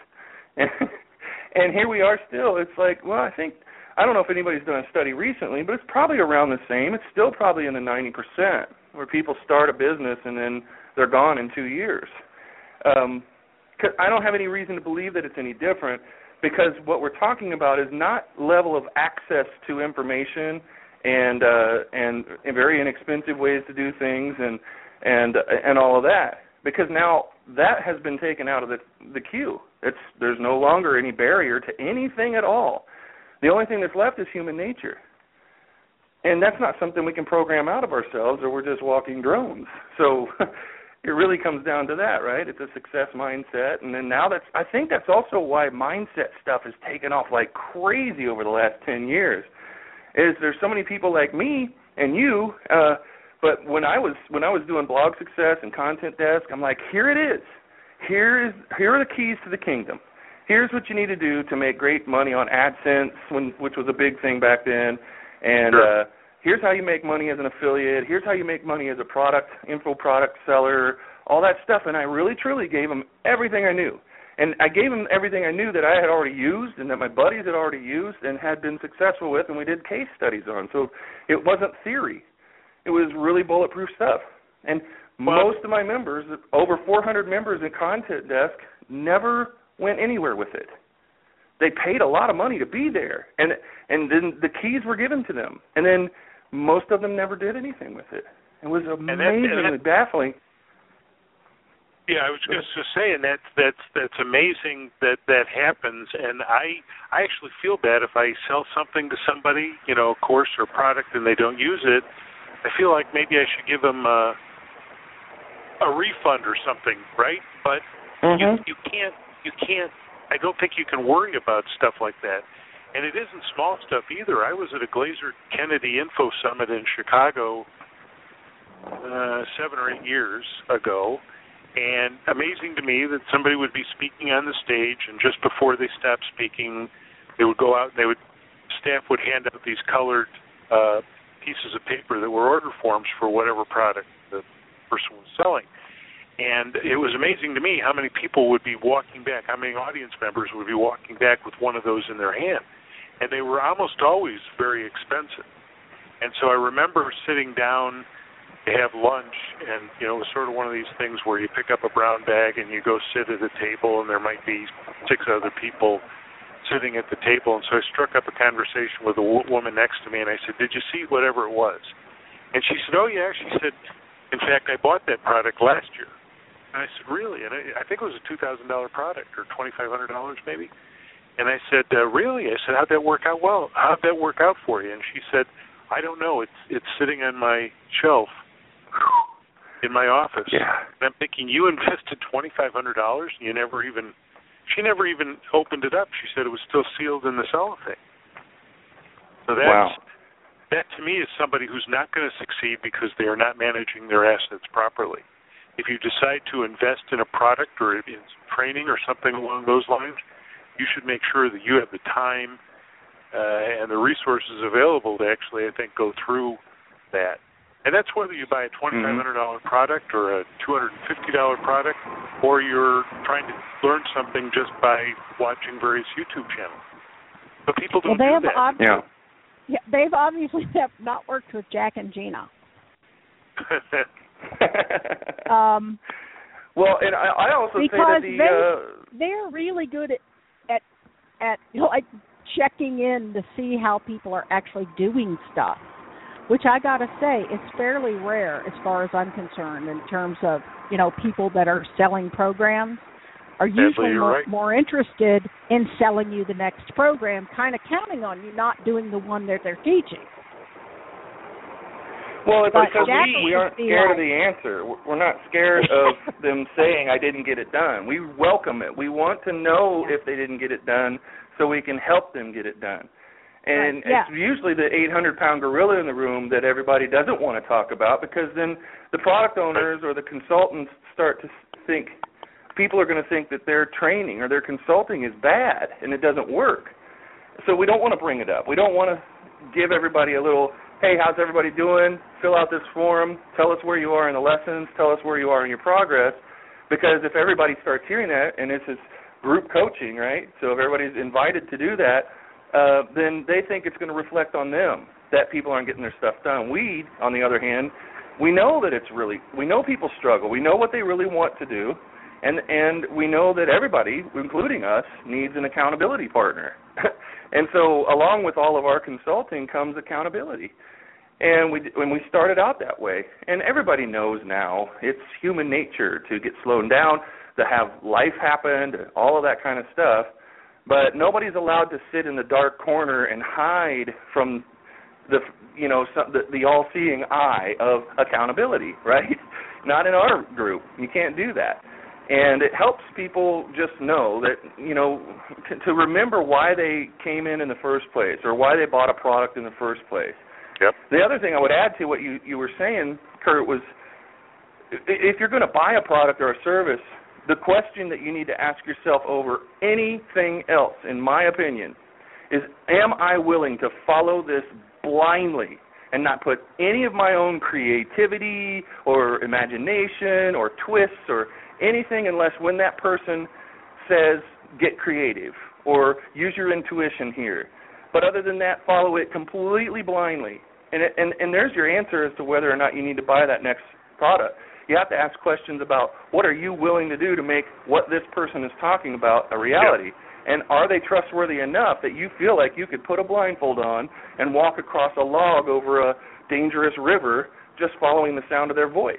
And and here we are still. It's like, well, I think I don't know if anybody's done a study recently, but it's probably around the same. It's still probably in the 90% where people start a business and then they're gone in 2 years. Um 'cause I don't have any reason to believe that it's any different because what we're talking about is not level of access to information and uh and, and very inexpensive ways to do things and and and all of that. Because now that has been taken out of the the queue. It's there's no longer any barrier to anything at all. The only thing that's left is human nature. And that's not something we can program out of ourselves or we're just walking drones. So it really comes down to that right? It's a success mindset. And then now that's i think that's also why mindset stuff has taken off like crazy over the last 10 years is there's so many people like me and you uh but when I was when I was doing blog success and content desk, I'm like, here it is. Here is here are the keys to the kingdom. Here's what you need to do to make great money on AdSense, when which was a big thing back then. And Sure. uh here's how you make money as an affiliate. Here's how you make money as a product info product seller. All that stuff, and I really truly gave them everything I knew. And I gave them everything I knew that I had already used and that my buddies had already used and had been successful with, and we did case studies on. So it wasn't theory it was really bulletproof stuff. And Well- most of my members, over 400 members in Content Desk, never went anywhere with it. They paid a lot of money to be there, and and then the keys were given to them, and then most of them never did anything with it. It was that- and amazingly that- baffling. Yeah, I was just saying that that's that's amazing that that happens, and I I actually feel bad if I sell something to somebody, you know, a course or product, and they don't use it. I feel like maybe I should give them a a refund or something, right? But you you can't you can't. I don't think you can worry about stuff like that. And it isn't small stuff either. I was at a Glazer Kennedy Info Summit in Chicago uh, seven or eight years ago, and amazing to me that somebody would be speaking on the stage, and just before they stopped speaking, they would go out and they would staff would hand out these colored uh, pieces of paper that were order forms for whatever product the person was selling. And it was amazing to me how many people would be walking back, how many audience members would be walking back with one of those in their hand. And they were almost always very expensive. And so I remember sitting down to have lunch, and you know, it was sort of one of these things where you pick up a brown bag and you go sit at a table, and there might be six other people sitting at the table. And so I struck up a conversation with a w- woman next to me, and I said, "Did you see whatever it was?" And she said, "Oh yeah." She said, "In fact, I bought that product last year." And I said, "Really?" And I, I think it was a two thousand dollar product, or twenty five hundred dollars maybe. And I said, uh, "Really?" I said, "How'd that work out? Well, how'd that work out for you?" And she said, I don't know. It's it's sitting on my shelf in my office. Yeah. And I'm thinking, you invested twenty five hundred dollars, and you never even. She never even opened it up. She said it was still sealed in the cellophane. So that's Wow. that to me is somebody who's not going to succeed because they are not managing their assets properly. If you decide to invest in a product or in training or something along those lines, you should make sure that you have the time uh, and the resources available to actually, I think, go through that. And that's whether you buy a twenty-five hundred dollar product or a two hundred and fifty dollar product, or you're trying to learn something just by watching various YouTube channels. But people don't they do have that. ob- Yeah. yeah, they've obviously have not worked with Jack and Gina. Um, well, and I, I also say Because that the they- uh, they're really good at at at you know, like checking in to see how people are actually doing stuff, which I gotta say is fairly rare as far as I'm concerned in terms of you know people that are selling programs are usually more, right. more interested in selling you the next program, kind of counting on you not doing the one that they're teaching. Well, it's But because we, we aren't scared of the answer. We're- We're not scared of them saying I didn't get it done. We welcome it. We want to know Yeah. if they didn't get it done so we can help them get it done. And Right, yeah. it's usually the 800 pound gorilla in the room that everybody doesn't want to talk about because then the product owners or the consultants start to think people are going to think that their training or their consulting is bad and it doesn't work. So we don't want to bring it up. We don't want to give everybody a little, hey, how's everybody doing? Fill out this form. Tell us where you are in the lessons. Tell us where you are in your progress. Because if everybody starts hearing that, and this is group coaching, right? So if everybody's invited to do that, uh, then they think it's going to reflect on them that people aren't getting their stuff done. We, on the other hand, we know that it's really we know people struggle. We know what they really want to do, and and we know that everybody, including us, needs an accountability partner. and so, along with all of our consulting comes accountability. And we when we started out that way, and everybody knows now it's human nature to get slowed down, to have life happen, all of that kind of stuff. But nobody's allowed to sit in the dark corner and hide from the you know some, the, the all-seeing eye of accountability, right? Not in our group. You can't do that. And it helps people just know that you know to, to remember why they came in in the first place or why they bought a product in the first place. Yep. The other thing I would add to what you you were saying, Kurt, was if you're going to buy a product or a service, the question that you need to ask yourself over anything else, in my opinion, is am I willing to follow this blindly and not put any of my own creativity or imagination or twists or anything unless when that person says get creative or use your intuition here. But other than that, follow it completely blindly. And it, and and there's your answer as to whether or not you need to buy that next product. You have to ask questions about what are you willing to do to make what this person is talking about a reality. And are they trustworthy enough that you feel like you could put a blindfold on and walk across a log over a dangerous river just following the sound of their voice?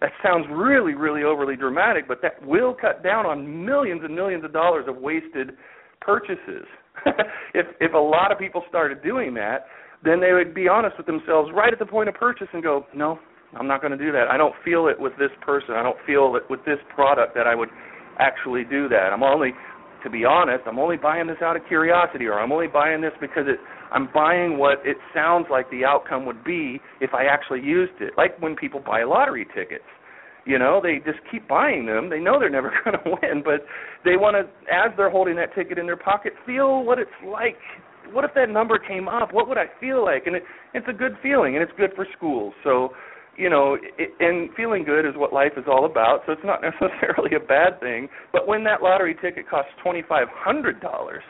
That sounds really, really overly dramatic, but that will cut down on millions and millions of dollars of wasted purchases. if if a lot of people started doing that, then they would be honest with themselves right at the point of purchase and go, "No, I'm not going to do that. I don't feel it with this person. I don't feel it with this product that I would actually do that. I'm only to be honest, I'm only buying this out of curiosity or I'm only buying this because it I'm buying what it sounds like the outcome would be if I actually used it. Like when people buy lottery tickets. You know, they just keep buying them. They know they're never going to win, but they want to as they're holding that ticket in their pocket feel what it's like. What if that number came up? What would I feel like? And it it's a good feeling and it's good for schools. So you know, it, and feeling good is what life is all about. So it's not necessarily a bad thing. But when that lottery ticket costs twenty five hundred dollars,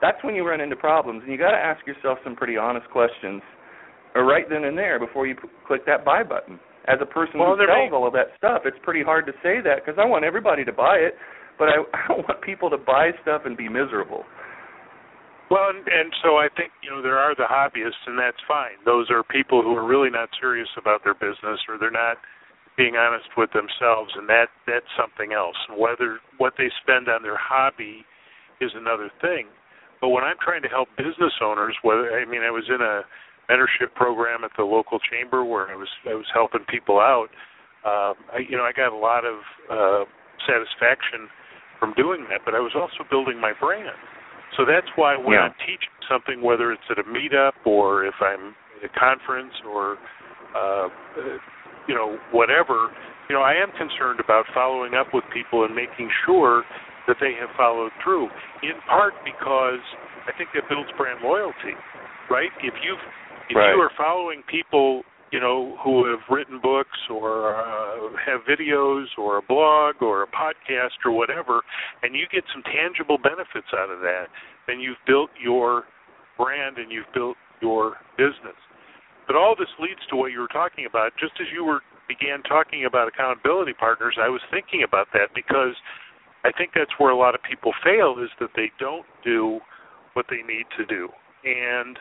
that's when you run into problems, and you got to ask yourself some pretty honest questions, or right then and there before you p- click that buy button. As a person Well, who sells may- all of that stuff, it's pretty hard to say that because I want everybody to buy it, but I, I don't want people to buy stuff and be miserable. Well, and, and so I think you know there are the hobbyists, and that's fine. Those are people who are really not serious about their business, or they're not being honest with themselves, and that that's something else. Whether what they spend on their hobby is another thing. But when I'm trying to help business owners, whether I mean I was in a mentorship program at the local chamber where I was I was helping people out. Um, I, you know, I got a lot of uh, satisfaction from doing that, but I was also building my brand. So that's why when yeah. I'm teaching something, whether it's at a meetup or if I'm at a conference or uh, you know whatever, you know I am concerned about following up with people and making sure that they have followed through. In part because I think that builds brand loyalty, right? If you've if right. you are following people, you know, who have written books or uh, have videos or a blog or a podcast or whatever, and you get some tangible benefits out of that, then you've built your brand and you've built your business. But all this leads to what you were talking about. Just as you were began talking about accountability partners, I was thinking about that because I think that's where a lot of people fail is that they don't do what they need to do. And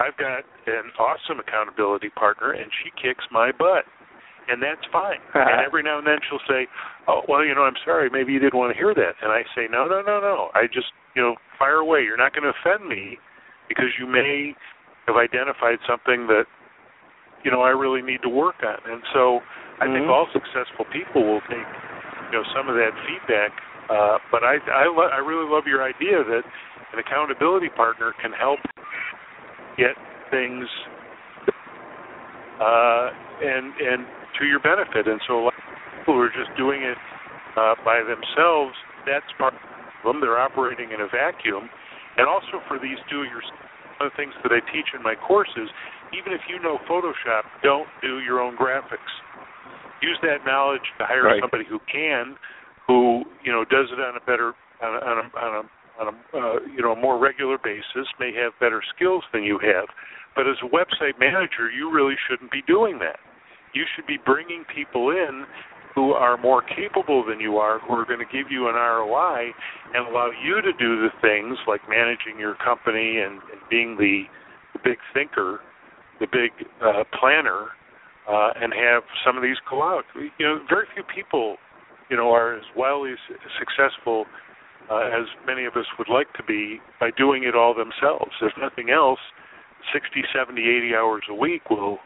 I've got an awesome accountability partner, and she kicks my butt, and that's fine. and every now and then she'll say, "Oh, well, you know, I'm sorry. Maybe you didn't want to hear that." And I say, "No, no, no, no. I just, you know, fire away. You're not going to offend me because you may have identified something that, you know, I really need to work on." And so, I mm-hmm. think all successful people will take, you know, some of that feedback. Uh, but I, I, lo- I really love your idea that an accountability partner can help get things uh, and and to your benefit. And so, a lot of people who are just doing it uh, by themselves, that's part of them. They're operating in a vacuum. And also for these do-yourself, one of the things that I teach in my courses, even if you know Photoshop, don't do your own graphics. Use that knowledge to hire right. somebody who can, who you know does it on a better on a, on a, on a on a uh, you know more regular basis may have better skills than you have. But as a website manager, you really shouldn't be doing that. You should be bringing people in who are more capable than you are, who are going to give you an ROI and allow you to do the things like managing your company and, and being the, the big thinker, the big uh, planner, uh, and have some of these go out. You know, very few people, you know, are as wildly successful uh, as many of us would like to be by doing it all themselves. If nothing else, 60, 70, 80 hours a week will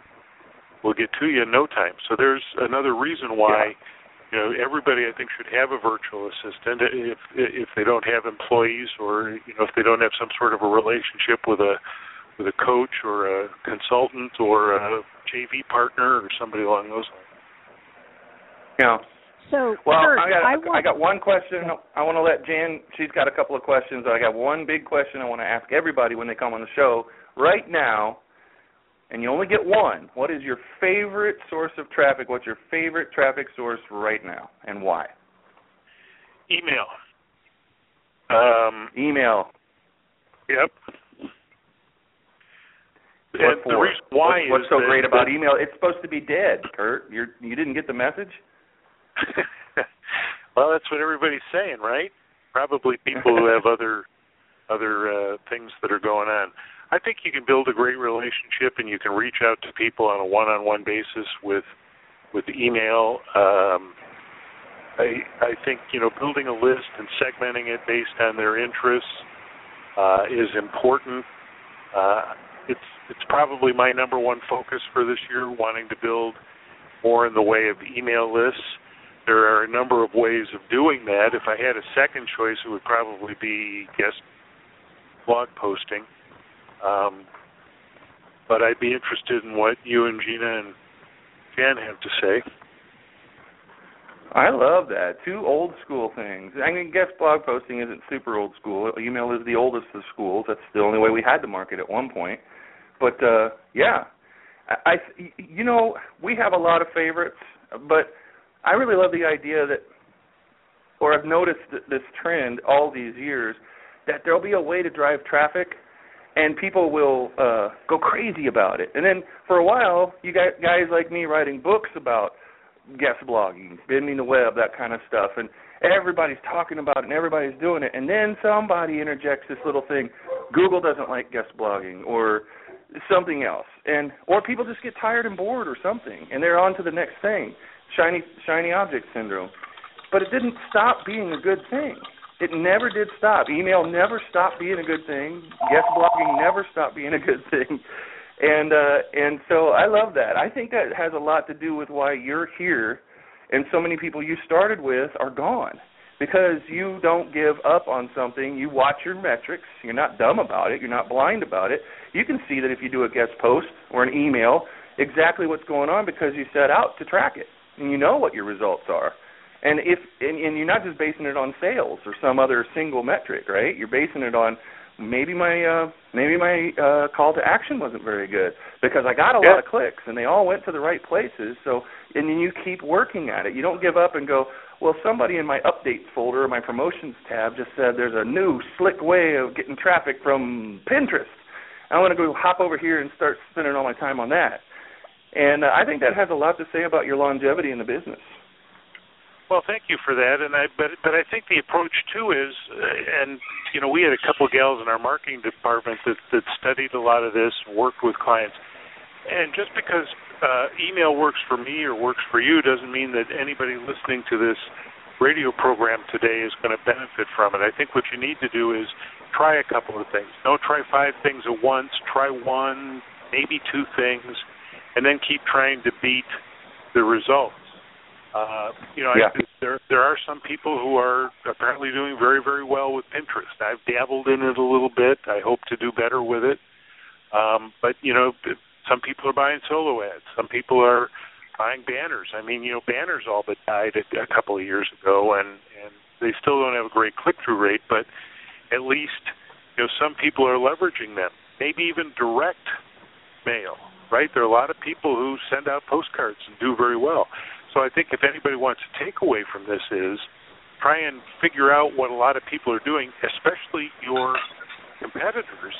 will get to you in no time. So there's another reason why yeah. you know everybody I think should have a virtual assistant if if they don't have employees or you know if they don't have some sort of a relationship with a with a coach or a consultant or a JV partner or somebody along those lines. Yeah. So, well, Kurt, I got I, I, got one question. I want to let Jan. She's got a couple of questions. I got one big question I want to ask everybody when they come on the show right now. And you only get one. What is your favorite source of traffic? What's your favorite traffic source right now, and why? Email. Um, Email. Yep. What and for? the reason why what's, what's is so that, great about email? It's supposed to be dead, Kurt. You're you didn't get the message. well, that's what everybody's saying, right? Probably people who have other other uh, things that are going on. I think you can build a great relationship, and you can reach out to people on a one-on-one basis with with email. Um, I I think you know building a list and segmenting it based on their interests uh, is important. Uh, it's it's probably my number one focus for this year, wanting to build more in the way of email lists. There are a number of ways of doing that. If I had a second choice, it would probably be guest blog posting. Um, but I'd be interested in what you and Gina and Jan have to say. I love that. Two old school things. I mean, guest blog posting isn't super old school. Email is the oldest of schools. That's the only way we had to market at one point. But uh yeah, I, I you know we have a lot of favorites, but I really love the idea that, or I've noticed this trend all these years that there'll be a way to drive traffic and people will uh go crazy about it. And then for a while, you got guys like me writing books about guest blogging, bending the web, that kind of stuff, and everybody's talking about it and everybody's doing it. And then somebody interjects this little thing: Google doesn't like guest blogging, or something else, and or people just get tired and bored or something, and they're on to the next thing. Shiny shiny object syndrome. But it didn't stop being a good thing. It never did stop. Email never stopped being a good thing. Guest blogging never stopped being a good thing. and uh and so I love that. I think that has a lot to do with why you're here and so many people you started with are gone because you don't give up on something. You watch your metrics. You're not dumb about it. You're not blind about it. You can see that if you do a guest post or an email, exactly what's going on because you set out to track it and you know what your results are. And if and, and you're not just basing it on sales or some other single metric, right? You're basing it on maybe my uh maybe my uh call to action wasn't very good because I got a yeah. lot of clicks and they all went to the right places. So and then you keep working at it. You don't give up and go, well, somebody in my updates folder or my promotions tab just said there's a new slick way of getting traffic from Pinterest. I want to go hop over here and start spending all my time on that. And uh, I think that has a lot to say about your longevity in the business. Well, thank you for that, and I but but I think the approach too is, uh, and you know, we had a couple of gals in our marketing department that that studied a lot of this, worked with clients, and just because uh, email works for me or works for you doesn't mean that anybody listening to this radio program today is going to benefit from it. I think what you need to do is try a couple of things. Don't try five things at once. Try one, maybe two things, and then keep trying to beat the results. Uh, you know, yeah. I, there there are some people who are apparently doing very very well with Pinterest. I've dabbled in it a little bit. I hope to do better with it. Um, but you know, some people are buying solo ads. Some people are buying banners. I mean, you know, banners all but died a, a couple of years ago, and and they still don't have a great click through rate. But at least you know some people are leveraging them. Maybe even direct mail. Right? There are a lot of people who send out postcards and do very well. So I think if anybody wants to take away from this is try and figure out what a lot of people are doing, especially your competitors,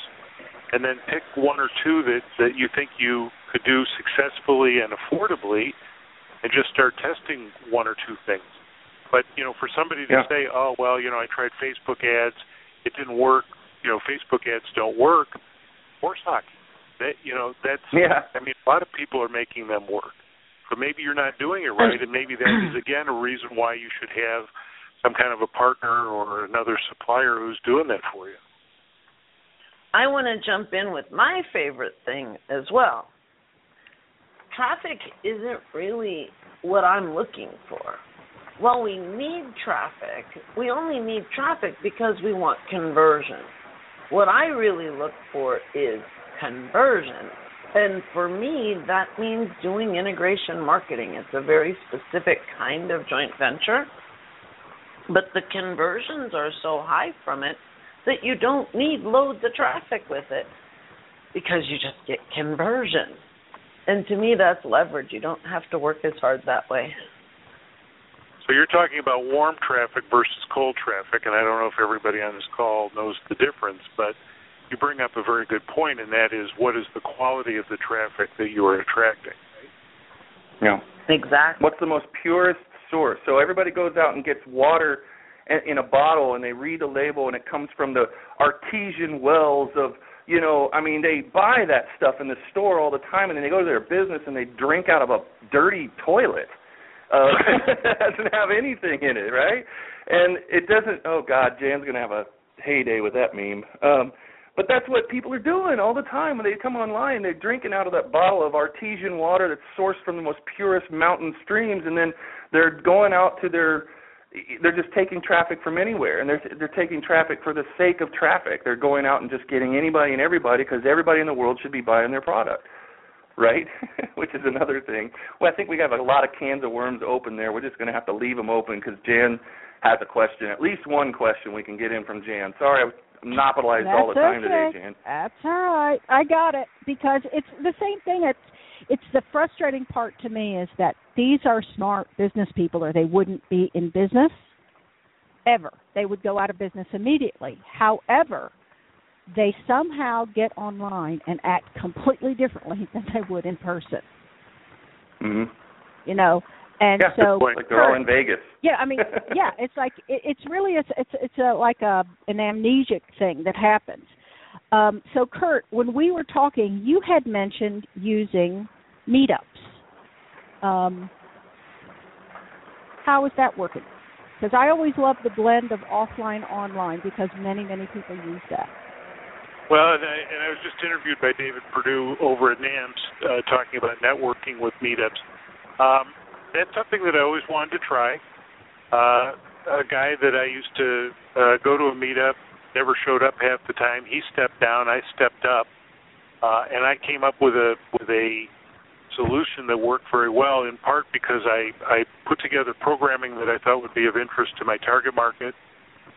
and then pick one or two that that you think you could do successfully and affordably, and just start testing one or two things. But you know, for somebody to Yeah. say, "Oh well, you know, I tried Facebook ads, it didn't work," you know, Facebook ads don't work. Horse hockey, that you know, that's Yeah. I mean, a lot of people are making them work. But maybe you're not doing it right, and maybe that is again a reason why you should have some kind of a partner or another supplier who's doing that for you. I want to jump in with my favorite thing as well. Traffic isn't really what I'm looking for. While we need traffic, we only need traffic because we want conversion. What I really look for is conversion. And for me, that means doing integration marketing. It's a very specific kind of joint venture. But the conversions are so high from it that you don't need loads of traffic with it because you just get conversion. And to me, that's leverage. You don't have to work as hard that way. So you're talking about warm traffic versus cold traffic, and I don't know if everybody on this call knows the difference, but you bring up a very good point, and that is what is the quality of the traffic that you are attracting? Yeah. Exactly. What's the most purest source? So everybody goes out and gets water in- in a bottle, and they read the label, and it comes from the artesian wells of you know, I mean, they buy that stuff in the store all the time, and then they go to their business and they drink out of a dirty toilet. Uh, that doesn't have anything in it, right? And it doesn't. Oh God, Jan's gonna have a heyday with that meme. Um, but that's what people are doing all the time when they come online. They're drinking out of that bottle of artesian water that's sourced from the most purest mountain streams, and then they're going out to their they're just taking traffic from anywhere, and they're they're taking traffic for the sake of traffic. They're going out and just getting anybody and everybody because everybody in the world should be buying their product, right? Which is another thing. Well, I think we have a lot of cans of worms open there. We're just going to have to leave them open because Jan has a question, at least one question we can get in from Jan. Sorry, I monopolized That's all the time okay. today, Jan. That's all right. I got it because it's the same thing. It's it's the frustrating part to me is that these are smart business people, or they wouldn't be in business ever. They would go out of business immediately. However, they somehow get online and act completely differently than they would in person. hmm You know, and Yeah, so like they're all in Vegas. yeah, I mean, yeah, it's like it, it's really it's it's it's a like a an amnesic thing that happens. Um, so, Kurt, when we were talking, you had mentioned using meetups. Um, how is that working? Because I always love the blend of offline online because many many people use that. Well, and I, and I was just interviewed by David Perdue over at NAMS uh, talking about networking with meetups. Um, that's something that I always wanted to try. Uh, a guy that I used to uh, go to a meetup never showed up half the time. He stepped down, I stepped up, uh, and I came up with a with a solution that worked very well. In part because I I put together programming that I thought would be of interest to my target market,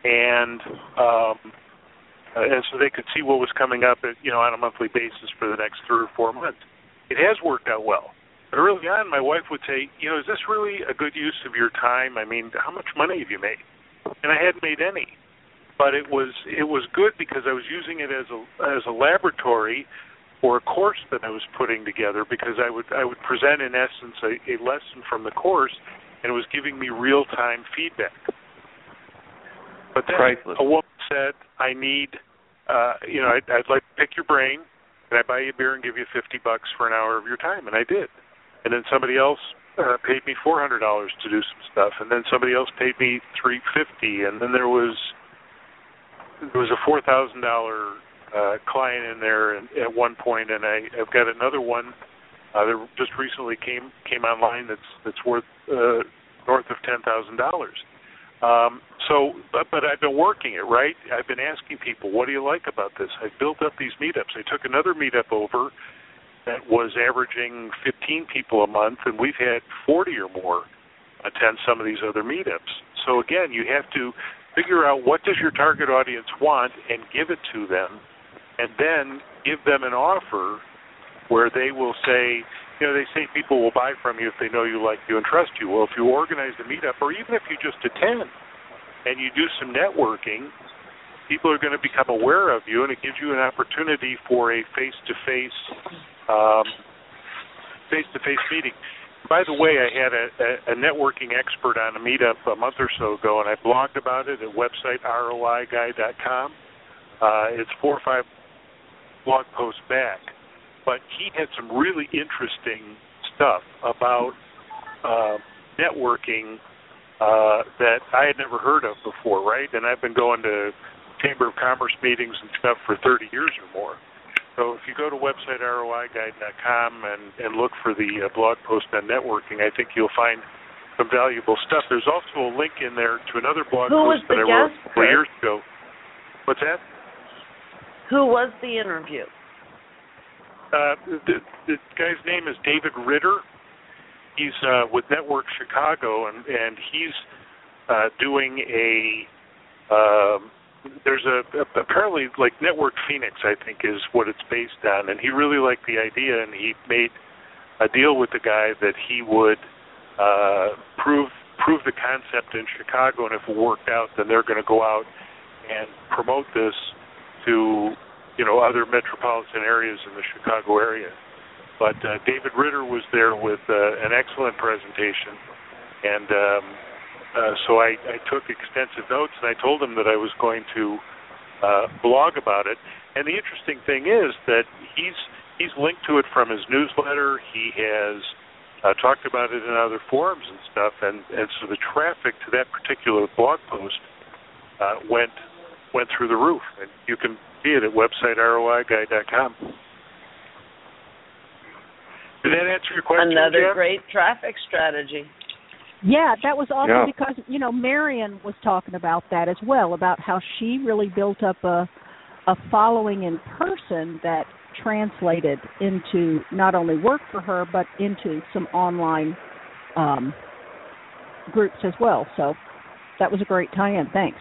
and um, uh, and so they could see what was coming up, at, you know, on a monthly basis for the next three or four months. It has worked out well. Early on, my wife would say, you know, is this really a good use of your time? I mean, how much money have you made? And I hadn't made any, but it was it was good because I was using it as a as a laboratory for a course that I was putting together. Because I would I would present in essence a, a lesson from the course, and it was giving me real time feedback. But then Priceless. a woman said, "I need, uh, you know, I'd, I'd like to pick your brain. Can I buy you a beer and give you fifty bucks for an hour of your time?" And I did. And then somebody else uh, paid me four hundred dollars to do some stuff, and then somebody else paid me three fifty, and then there was there was a four thousand dollar uh, client in there at one point, and I, I've got another one uh, that just recently came came online that's that's worth uh, north of ten thousand dollars. Um, so, but, but I've been working it right. I've been asking people, what do you like about this? I've built up these meetups. I took another meetup over that was averaging 15 people a month, and we've had 40 or more attend some of these other meetups. So again, you have to figure out what does your target audience want and give it to them, and then give them an offer where they will say, you know, they say people will buy from you if they know you, like you, and trust you. Well, if you organize a meetup, or even if you just attend and you do some networking, people are going to become aware of you, and it gives you an opportunity for a face-to-face, um, face-to-face meeting. By the way, I had a, a, a networking expert on a meetup a month or so ago, and I blogged about it at website roiguy.com. Uh, it's four or five blog posts back but he had some really interesting stuff about uh, networking uh, that I had never heard of before, right? And I've been going to Chamber of Commerce meetings and stuff for 30 years or more. So if you go to website roiguy.com and, and look for the uh, blog post on networking, I think you'll find some valuable stuff. There's also a link in there to another blog Who post that I wrote four years ago. What's that? Who was the interview? Uh, the, the guy's name is David Ritter. He's uh, with Network Chicago, and and he's uh, doing a. Um, there's a, apparently like Network Phoenix, I think, is what it's based on, and he really liked the idea, and he made a deal with the guy that he would uh, prove prove the concept in Chicago, and if it worked out, then they're going to go out and promote this to you know other metropolitan areas in the Chicago area. But uh, David Ritter was there with uh, an excellent presentation, and um, uh, so I, I took extensive notes, and I told him that I was going to uh, blog about it. And the interesting thing is that he's he's linked to it from his newsletter. He has uh, talked about it in other forums and stuff, and and so the traffic to that particular blog post uh, went went through the roof, and you can see it at website roiguy.com. Did that answer your question, Another Jen? great traffic strategy. Yeah, that was awesome Yeah. because you know Marion was talking about that as well about how she really built up a a following in person that translated into not only work for her but into some online um, groups as well. So that was a great tie-in. Thanks.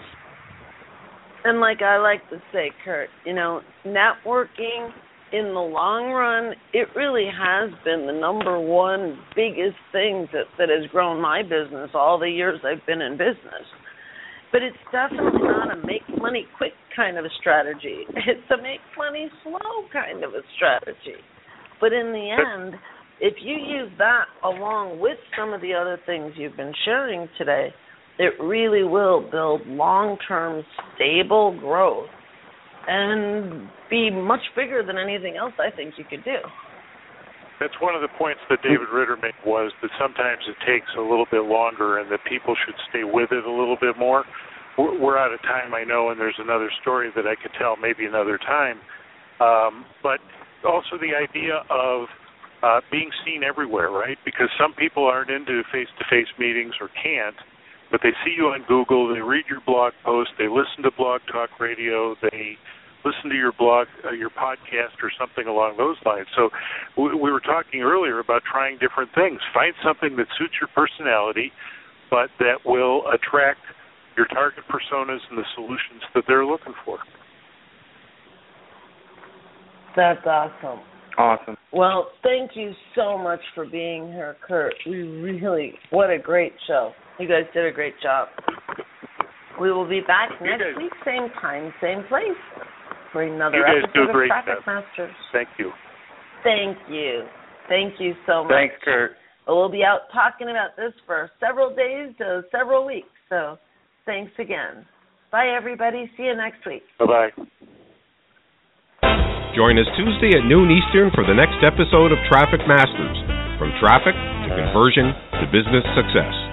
And like I like to say, Kurt, you know, networking in the long run, it really has been the number one biggest thing that that has grown my business all the years I've been in business. But it's definitely not a make money quick kind of a strategy. It's a make money slow kind of a strategy. But in the end, if you use that along with some of the other things you've been sharing today, it really will build long-term stable growth and be much bigger than anything else I think you could do. That's one of the points that David Ritter made was that sometimes it takes a little bit longer and that people should stay with it a little bit more. we're out of time, I know, and there's another story that I could tell maybe another time. Um, but also the idea of uh, being seen everywhere, right? Because some people aren't into face-to-face meetings or can't, but they see you on Google, they read your blog post, they listen to Blog Talk Radio, they listen to your blog, uh, your podcast, or something along those lines. So we, we were talking earlier about trying different things. Find something that suits your personality, but that will attract your target personas and the solutions that they're looking for. That's awesome. Awesome. Well, thank you so much for being here, Kurt. We really, what a great show. You guys did a great job. We will be back next week, same time, same place, for another episode of Traffic job. Masters. Thank you. Thank you. Thank you so much. Thanks, Kurt. We'll be out talking about this for several days to several weeks. So thanks again. Bye, everybody. See you next week. Bye bye. Join us Tuesday at noon Eastern for the next episode of Traffic Masters From Traffic to Conversion to Business Success.